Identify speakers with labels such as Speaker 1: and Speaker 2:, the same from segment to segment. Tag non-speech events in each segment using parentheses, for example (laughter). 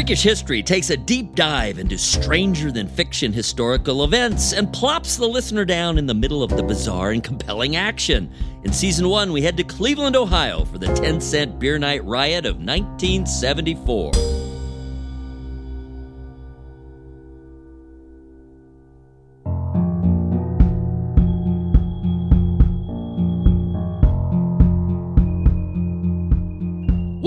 Speaker 1: Freakish History takes a deep dive into stranger than fiction historical events and plops the listener down in the middle of the bizarre and compelling action. In season one, we head to Cleveland, Ohio for the 10 cent beer night riot of 1974.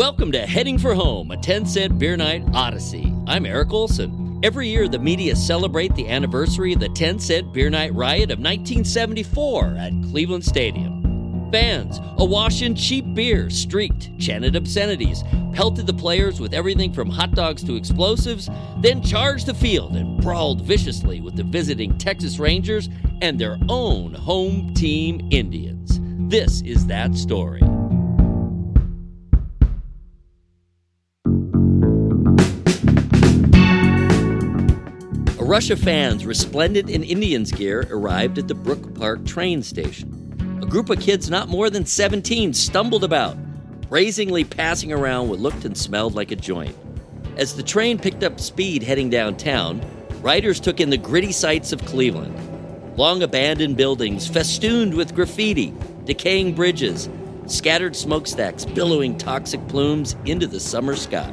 Speaker 1: Welcome to Heading for Home, a 10 cent beer night odyssey. I'm Eric Olsen. Every year, the media celebrate the anniversary of the 10 cent beer night riot of 1974 at Cleveland Stadium. Fans, awash in cheap beer, streaked, chanted obscenities, pelted the players with everything from hot dogs to explosives, then charged the field and brawled viciously with the visiting Texas Rangers and their own home team Indians. This is that story. Rush of fans resplendent in Indians gear arrived at the Brook Park train station. A group of kids not more than 17 stumbled about, brazenly passing around what looked and smelled like a joint. As the train picked up speed heading downtown, riders took in the gritty sights of Cleveland. Long abandoned buildings festooned with graffiti, decaying bridges, scattered smokestacks billowing toxic plumes into the summer sky.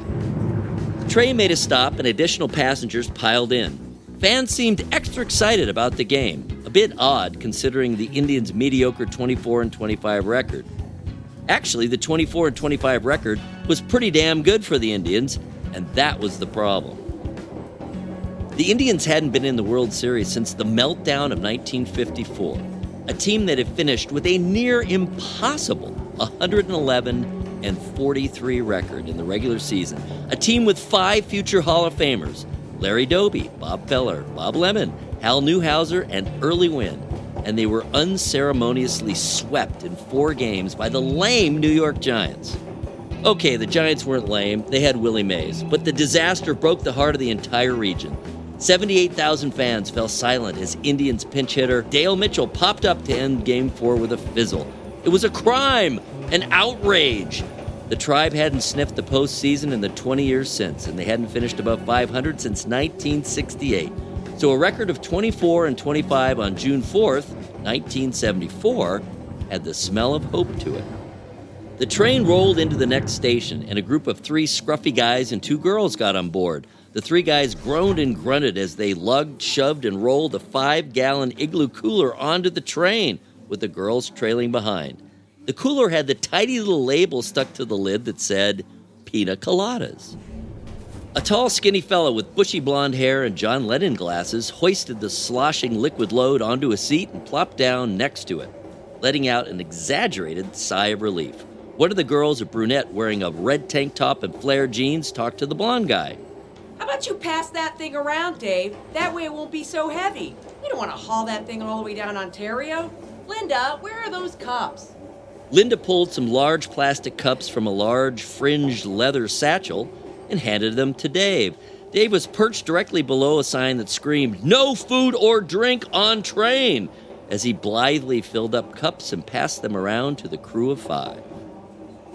Speaker 1: The train made a stop and additional passengers piled in. Fans seemed extra excited about the game, a bit odd considering the Indians' mediocre 24 and 25 record. Actually, the 24 and 25 record was pretty damn good for the Indians, and that was the problem. The Indians hadn't been in the World Series since the meltdown of 1954, a team that had finished with a near impossible 111 and 43 record in the regular season, a team with five future Hall of Famers Larry Doby, Bob Feller, Bob Lemon, Hal Newhouser, and Early Wynn. And they were unceremoniously swept in four games by the lame New York Giants. Okay, the Giants weren't lame, they had Willie Mays, but the disaster broke the heart of the entire region. 78,000 fans fell silent as Indians pinch hitter Dale Mitchell popped up to end game four with a fizzle. It was a crime, an outrage. The tribe hadn't sniffed the postseason in the 20 years since, and they hadn't finished above 500 since 1968. So a record of 24 and 25 on June 4th, 1974, had the smell of hope to it. The train rolled into the next station, and a group of three scruffy guys and two girls got on board. The three guys groaned and grunted as they lugged, shoved, and rolled a five gallon igloo cooler onto the train, with the girls trailing behind. The cooler had the tidy little label stuck to the lid that said, Pina Coladas. A tall, skinny fellow with bushy blonde hair and John Lennon glasses hoisted the sloshing liquid load onto a seat and plopped down next to it, letting out an exaggerated sigh of relief. One of the girls, a brunette wearing a red tank top and flared jeans, talked to the blonde guy.
Speaker 2: How about you pass that thing around, Dave? That way it won't be so heavy. We don't want to haul that thing all the way down Ontario. Linda, where are those cups?
Speaker 1: Linda pulled some large plastic cups from a large fringed leather satchel and handed them to Dave. Dave was perched directly below a sign that screamed, No food or drink on train, as he blithely filled up cups and passed them around to the crew of five.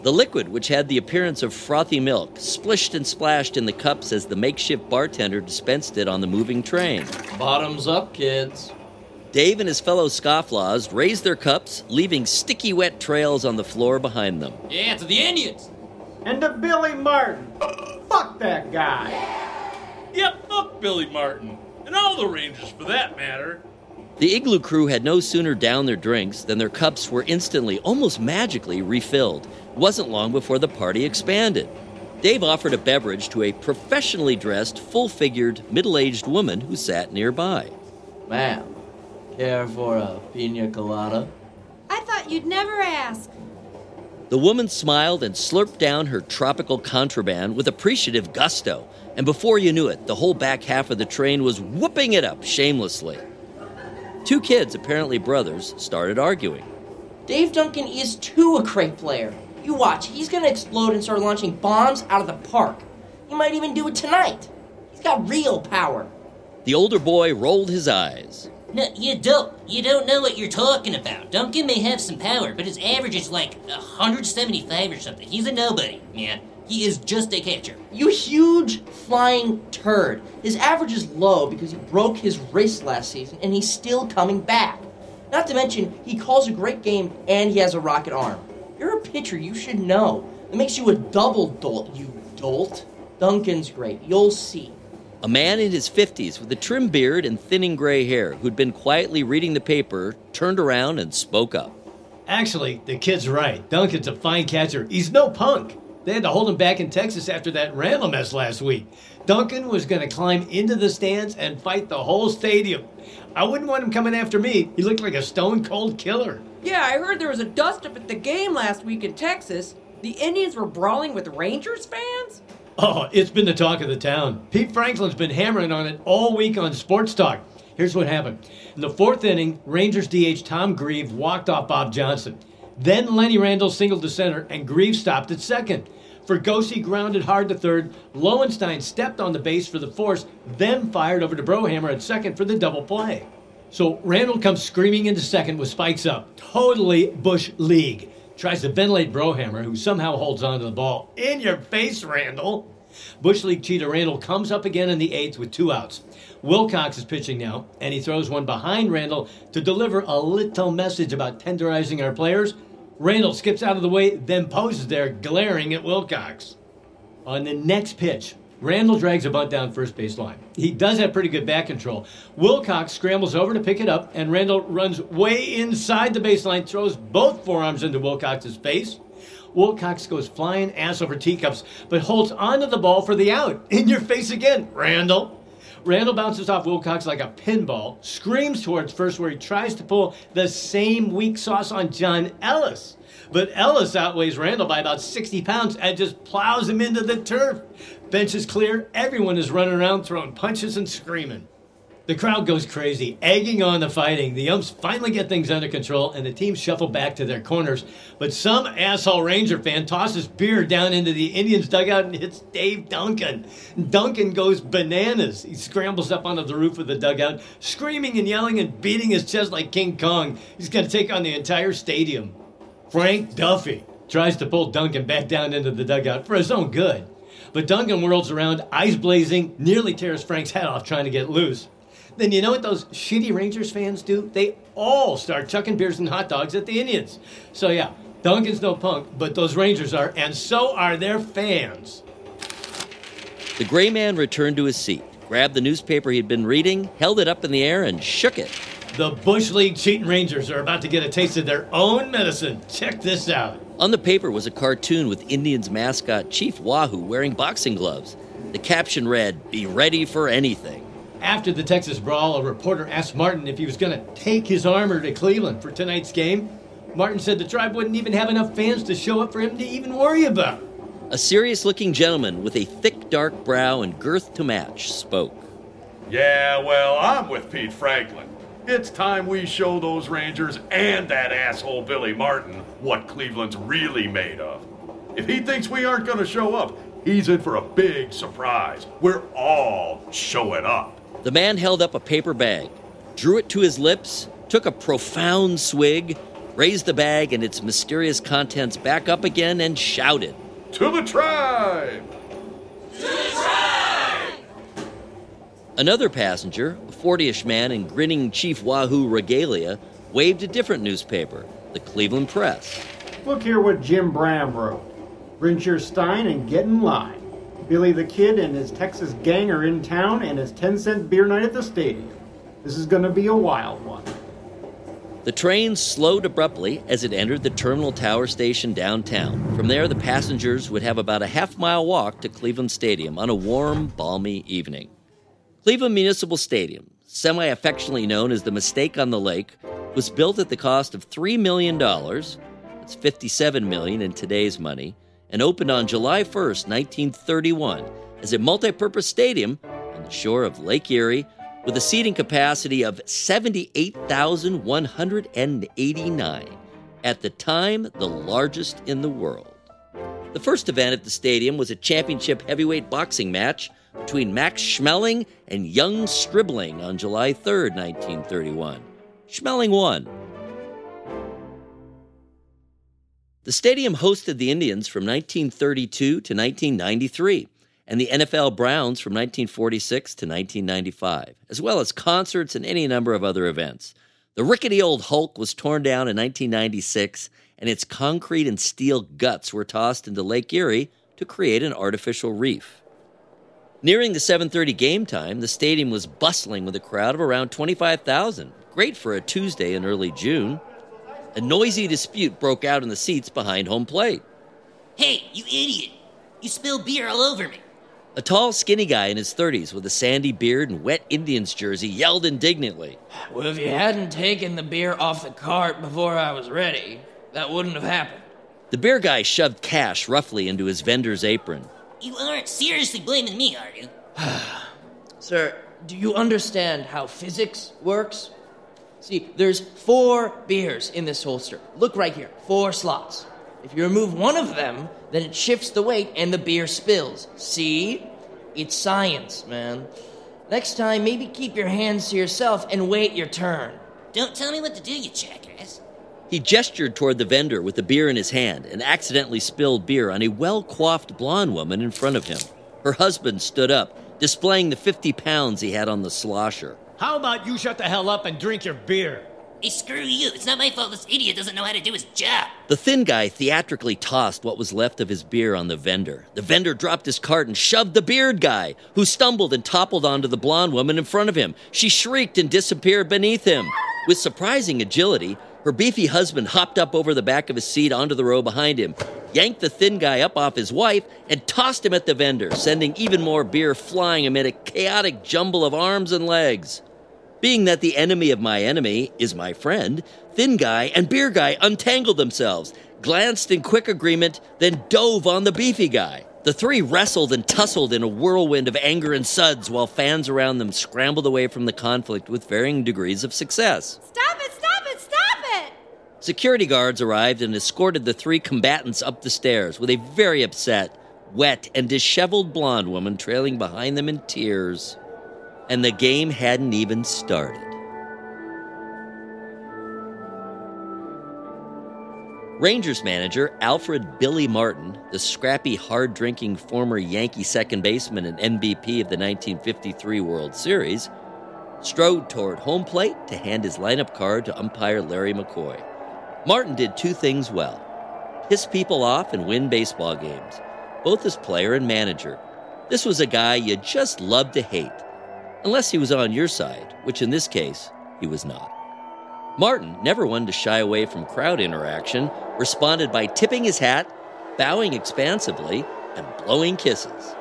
Speaker 1: The liquid, which had the appearance of frothy milk, splished and splashed in the cups as the makeshift bartender dispensed it on the moving train.
Speaker 3: Bottoms up, kids.
Speaker 1: Dave and his fellow scofflaws raised their cups, leaving sticky wet trails on the floor behind them.
Speaker 3: Yeah, to the Indians.
Speaker 4: And to Billy Martin. Fuck that guy.
Speaker 5: Yep, fuck Billy Martin. And all the Rangers for that matter.
Speaker 1: The Igloo crew had no sooner downed their drinks than their cups were instantly, almost magically, refilled. It wasn't long before the party expanded. Dave offered a beverage to a professionally dressed, full figured, middle aged woman who sat nearby.
Speaker 3: Ma'am, care for a pina colada?
Speaker 6: I thought you'd never ask.
Speaker 1: The woman smiled and slurped down her tropical contraband with appreciative gusto, and before you knew it, the whole back half of the train was whooping it up shamelessly. Two kids, apparently brothers, started arguing.
Speaker 7: Dave Duncan is too a great player. You watch, he's gonna explode and start launching bombs out of the park. He might even do it tonight. He's got real power.
Speaker 1: The older boy rolled his eyes.
Speaker 8: No, you don't. You don't know what you're talking about. Duncan may have some power, but his average is like 175 or something. He's a nobody. man. He is just a catcher.
Speaker 7: You huge flying turd. His average is low because he broke his wrist last season and he's still coming back. Not to mention, he calls a great game and he has a rocket arm. You're a pitcher, you should know. It makes you a double dolt, you dolt. Duncan's great, you'll see.
Speaker 1: A man in his 50s with a trim beard and thinning gray hair who'd been quietly reading the paper turned around and spoke up.
Speaker 9: Actually, the kid's right. Duncan's a fine catcher. He's no punk. They had to hold him back in Texas after that Randle mess last week. Duncan was going to climb into the stands and fight the whole stadium. I wouldn't want him coming after me. He looked like a stone cold killer.
Speaker 2: Yeah, I heard there was a dust up at the game last week in Texas. The Indians were brawling with Rangers fans?
Speaker 9: Oh, it's been the talk of the town. Pete Franklin's been hammering on it all week on Sports Talk. Here's what happened. In the fourth inning, Rangers DH Tom Grieve walked off Bob Johnson. Then Lenny Randle singled to center, and Grieve stopped at second. Fregosi grounded hard to third. Lowenstein stepped on the base for the force, then fired over to Brohamer at second for the double play. So Randle comes screaming into second with spikes up. Totally Bush League. Tries to ventilate Brohamer, who somehow holds onto the ball. In your face, Randle! Bush League cheater Randle comes up again in the eighth with two outs. Wilcox is pitching now, and he throws one behind Randle to deliver a little message about tenderizing our players. Randle skips out of the way, then poses there, glaring at Wilcox. On the next pitch, Randle drags a bunt down first base line. He does have pretty good back control. Wilcox scrambles over to pick it up, and Randle runs way inside the baseline, throws both forearms into Wilcox's face. Wilcox goes flying ass over teacups, but holds onto the ball for the out. In your face again, Randle. Randle bounces off Wilcox like a pinball, screams towards first where he tries to pull the same weak sauce on John Ellis. But Ellis outweighs Randle by about 60 pounds and just plows him into the turf. Bench is clear, everyone is running around throwing punches and screaming. The crowd goes crazy, egging on the fighting. The umps finally get things under control, and the teams shuffle back to their corners. But some asshole Ranger fan tosses beer down into the Indians' dugout and hits Dave Duncan. Duncan goes bananas. He scrambles up onto the roof of the dugout, screaming and yelling and beating his chest like King Kong. He's going to take on the entire stadium. Frank Duffy tries to pull Duncan back down into the dugout for his own good. But Duncan whirls around, eyes blazing, nearly tears Frank's head off trying to get loose. Then you know what those shitty Rangers fans do? They all start chucking beers and hot dogs at the Indians. So yeah, Duncan's no punk, but those Rangers are, and so are their fans.
Speaker 1: The gray man returned to his seat, grabbed the newspaper he'd been reading, held it up in the air, and shook it.
Speaker 9: The Bush League cheating Rangers are about to get a taste of their own medicine. Check this out.
Speaker 1: On the paper was a cartoon with Indians mascot Chief Wahoo wearing boxing gloves. The caption read, Be ready for anything.
Speaker 9: After the Texas brawl, a reporter asked Martin if he was going to take his armor to Cleveland for tonight's game. Martin said the tribe wouldn't even have enough fans to show up for him to even worry about.
Speaker 1: A serious looking gentleman with a thick, dark brow and girth to match spoke.
Speaker 10: Yeah, well, I'm with Pete Franklin. It's time we show those Rangers and that asshole Billy Martin what Cleveland's really made of. If he thinks we aren't going to show up, he's in for a big surprise. We're all showing up.
Speaker 1: The man held up a paper bag, drew it to his lips, took a profound swig, raised the bag and its mysterious contents back up again, and shouted,
Speaker 10: To the tribe!
Speaker 1: Another passenger, a 40 ish man in grinning Chief Wahoo regalia, waved a different newspaper, the Cleveland Press.
Speaker 4: Look here what Jim Braham wrote. Rinse your stein and get in line. Billy the Kid and his Texas gang are in town and it's 10 cent beer night at the stadium. This is going to be a wild one.
Speaker 1: The train slowed abruptly as it entered the Terminal Tower station downtown. From there, the passengers would have about a half mile walk to Cleveland Stadium on a warm, balmy evening. Cleveland Municipal Stadium, semi affectionately known as the Mistake on the Lake, was built at the cost of $3 million. That's 57 million in today's money and opened on July 1st, 1931, as a multi-purpose stadium on the shore of Lake Erie with a seating capacity of 78,189, at the time the largest in the world. The first event at the stadium was a championship heavyweight boxing match between Max Schmeling and Young Stribling on July 3, 1931. Schmeling won. The stadium hosted the Indians from 1932 to 1993 and the NFL Browns from 1946 to 1995, as well as concerts and any number of other events. The rickety old Hulk was torn down in 1996, and its concrete and steel guts were tossed into Lake Erie to create an artificial reef. Nearing the 7:30 game time, the stadium was bustling with a crowd of around 25,000. Great for a Tuesday in early June. A noisy dispute broke out in the seats behind home plate.
Speaker 8: Hey, you idiot! You spilled beer all over me.
Speaker 1: A tall, skinny guy in his 30s with a sandy beard and wet Indians jersey yelled indignantly.
Speaker 11: Well, if you hadn't taken the beer off the cart before I was ready, that wouldn't have happened.
Speaker 1: The beer guy shoved cash roughly into his vendor's apron.
Speaker 8: You aren't seriously blaming me, are you? (sighs)
Speaker 7: Sir, do you understand how physics works? See, there's four beers in this holster. Look right here, four slots. If you remove one of them, then it shifts the weight and the beer spills. See? It's science, man. Next time, maybe keep your hands to yourself and wait your turn.
Speaker 8: Don't tell me what to do, you jackass.
Speaker 1: He gestured toward the vendor with the beer in his hand and accidentally spilled beer on a well coiffed blonde woman in front of him. Her husband stood up, displaying the 50 pounds he had on the slosher.
Speaker 9: How about you shut the hell up and drink your beer?
Speaker 8: Hey, screw you. It's not my fault this idiot doesn't know how to do his job.
Speaker 1: The thin guy theatrically tossed what was left of his beer on the vendor. The vendor dropped his cart and shoved the beard guy, who stumbled and toppled onto the blonde woman in front of him. She shrieked and disappeared beneath him. With surprising agility, her beefy husband hopped up over the back of his seat onto the row behind him, yanked the thin guy up off his wife, and tossed him at the vendor, sending even more beer flying amid a chaotic jumble of arms and legs. Being that the enemy of my enemy is my friend, Thin Guy and Beer Guy untangled themselves, glanced in quick agreement, then dove on the Beefy Guy. The three wrestled and tussled in a whirlwind of anger and suds while fans around them scrambled away from the conflict with varying degrees of success.
Speaker 6: Stop it!
Speaker 1: Security guards arrived and escorted the three combatants up the stairs with a very upset, wet, and disheveled blonde woman trailing behind them in tears and the game hadn't even started. Rangers manager Alfred Billy Martin, the scrappy, hard drinking former Yankee second baseman and MVP of the 1953 World Series, strode toward home plate to hand his lineup card to umpire Larry McCoy. Martin did two things well piss people off and win baseball games, both as player and manager. This was a guy you just loved to hate unless he was on your side, which in this case, he was not. Martin, never one to shy away from crowd interaction, responded by tipping his hat, bowing expansively, and blowing kisses.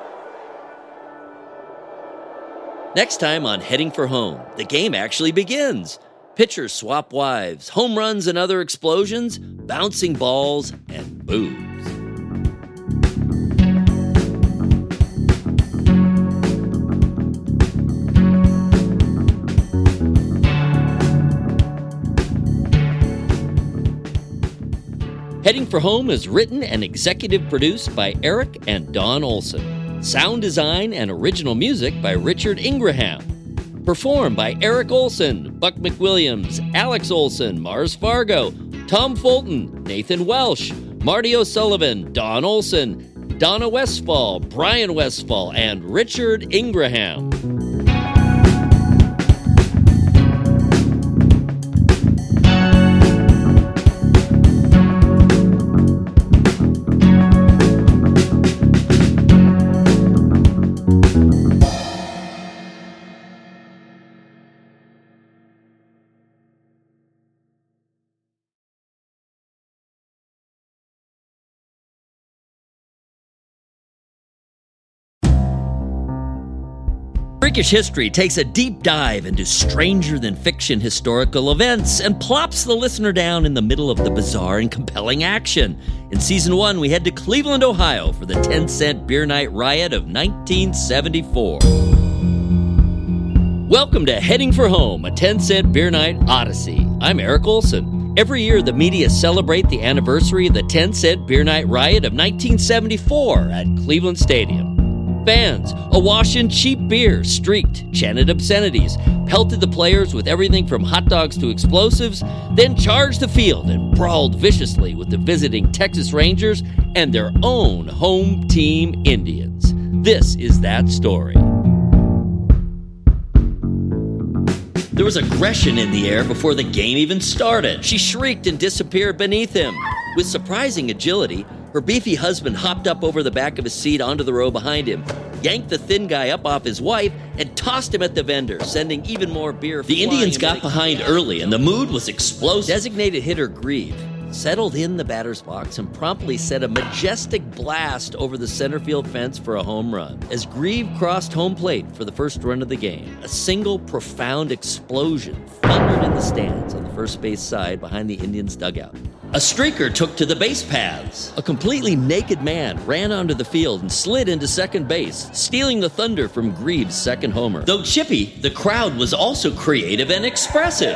Speaker 1: Next time on Heading for Home, the game actually begins. Pitchers swap wives, home runs and other explosions, bouncing balls, and boos. Heading for Home is written and executive produced by Eric and Dawn Olsen. Sound design and original music by Richard Ingraham. Performed by Eric Olsen, Buck McWilliams, Alex Olsen, Mars Fargo, Tom Fulton, Nathan Welsh, Marty O'Sullivan, Dawn Olsen, Donna Westfall, Bryan Westfall, and Richard Ingraham. Freakish History takes a deep dive into stranger than fiction historical events and plops the listener down in the middle of the bizarre and compelling action. In season one, we head to Cleveland, Ohio for the 10 cent beer night riot of 1974. Welcome to Heading for Home, a 10 cent beer night odyssey. I'm Eric Olsen. Every year, the media celebrate the anniversary of the 10 cent beer night riot of 1974 at Cleveland Stadium. Fans, awash in cheap beer, streaked, chanted obscenities, pelted the players with everything from hot dogs to explosives, then charged the field and brawled viciously with the visiting Texas Rangers and their own home team Indians. This is that story. There was aggression in the air before the game even started. She shrieked and disappeared beneath him. With surprising agility, her beefy husband hopped up over the back of his seat onto the row behind him, yanked the thin guy up off his wife, and tossed him at the vendor, sending even more beer. The Indians got behind early, and the mood was explosive. Designated hitter Grieve settled in the batter's box and promptly set a majestic blast over the center field fence for a home run. As Grieve crossed home plate for the first run of the game, a single profound explosion thundered in the stands on the first base side behind the Indians' dugout. A streaker took to the base paths. A completely naked man ran onto the field and slid into second base, stealing the thunder from Grieve's second homer. Though chippy, the crowd was also creative and expressive.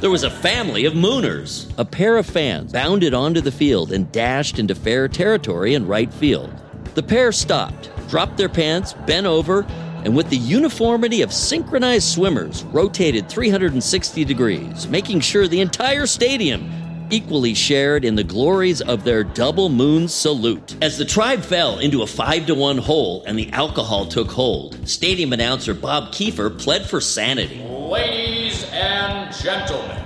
Speaker 1: There was a family of Mooners. A pair of fans bounded onto the field and dashed into fair territory in right field. The pair stopped, dropped their pants, bent over, and with the uniformity of synchronized swimmers, rotated 360 degrees, making sure the entire stadium equally shared in the glories of their double moon salute. As the tribe fell into a 5 to 1 hole and the alcohol took hold, stadium announcer Bob Kiefer pled for sanity.
Speaker 12: Ladies and gentlemen,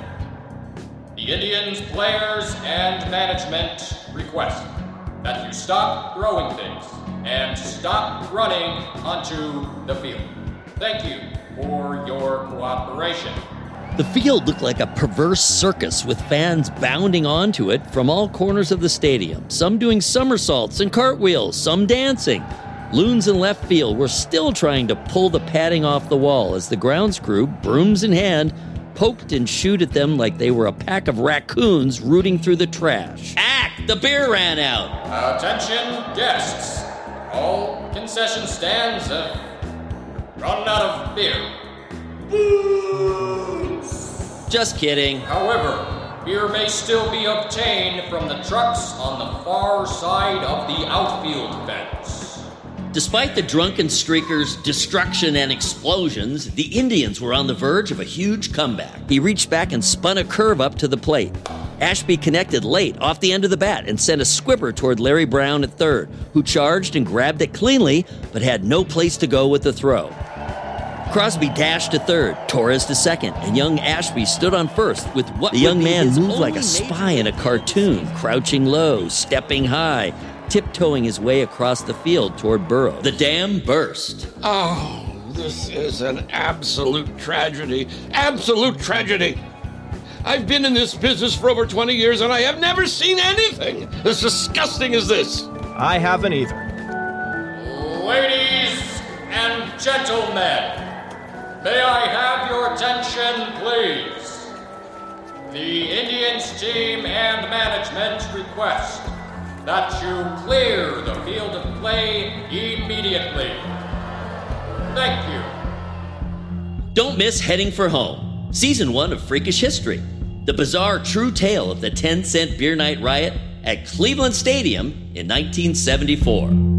Speaker 12: the Indians players and management request that you stop throwing things and stop running onto the field. Thank you for your cooperation.
Speaker 1: The field looked like a perverse circus with fans bounding onto it from all corners of the stadium, some doing somersaults and cartwheels, some dancing. Loons in left field were still trying to pull the padding off the wall as the grounds crew, brooms in hand, poked and shooed at them like they were a pack of raccoons rooting through the trash. Act! The beer ran out!
Speaker 12: Attention, guests. All concession stands have run out of beer.
Speaker 1: Just kidding.
Speaker 12: However, beer may still be obtained from the trucks on the far side of the outfield fence.
Speaker 1: Despite the drunken streakers' destruction and explosions, the Indians were on the verge of a huge comeback. He reached back and spun a curve up to the plate. Ashby connected late off the end of the bat and sent a squibber toward Larry Brown at third, who charged and grabbed it cleanly, but had no place to go with the throw. Crosby dashed to third, Torres to second, and young Ashby stood on first with what the young man moved like a spy in a cartoon, crouching low, stepping high, tiptoeing his way across the field toward Burrow. The dam burst.
Speaker 13: Oh, this is an absolute tragedy. Absolute tragedy. I've been in this business for over 20 years and I have never seen anything as disgusting as this.
Speaker 14: I haven't either.
Speaker 12: Ladies and gentlemen, may I have your attention, please? The Indians team and management request that you clear the field of play immediately. Thank you.
Speaker 1: Don't miss Heading for Home, Season 1 of Freakish History, the bizarre true tale of the 10 cent beer night riot at Cleveland Stadium in 1974.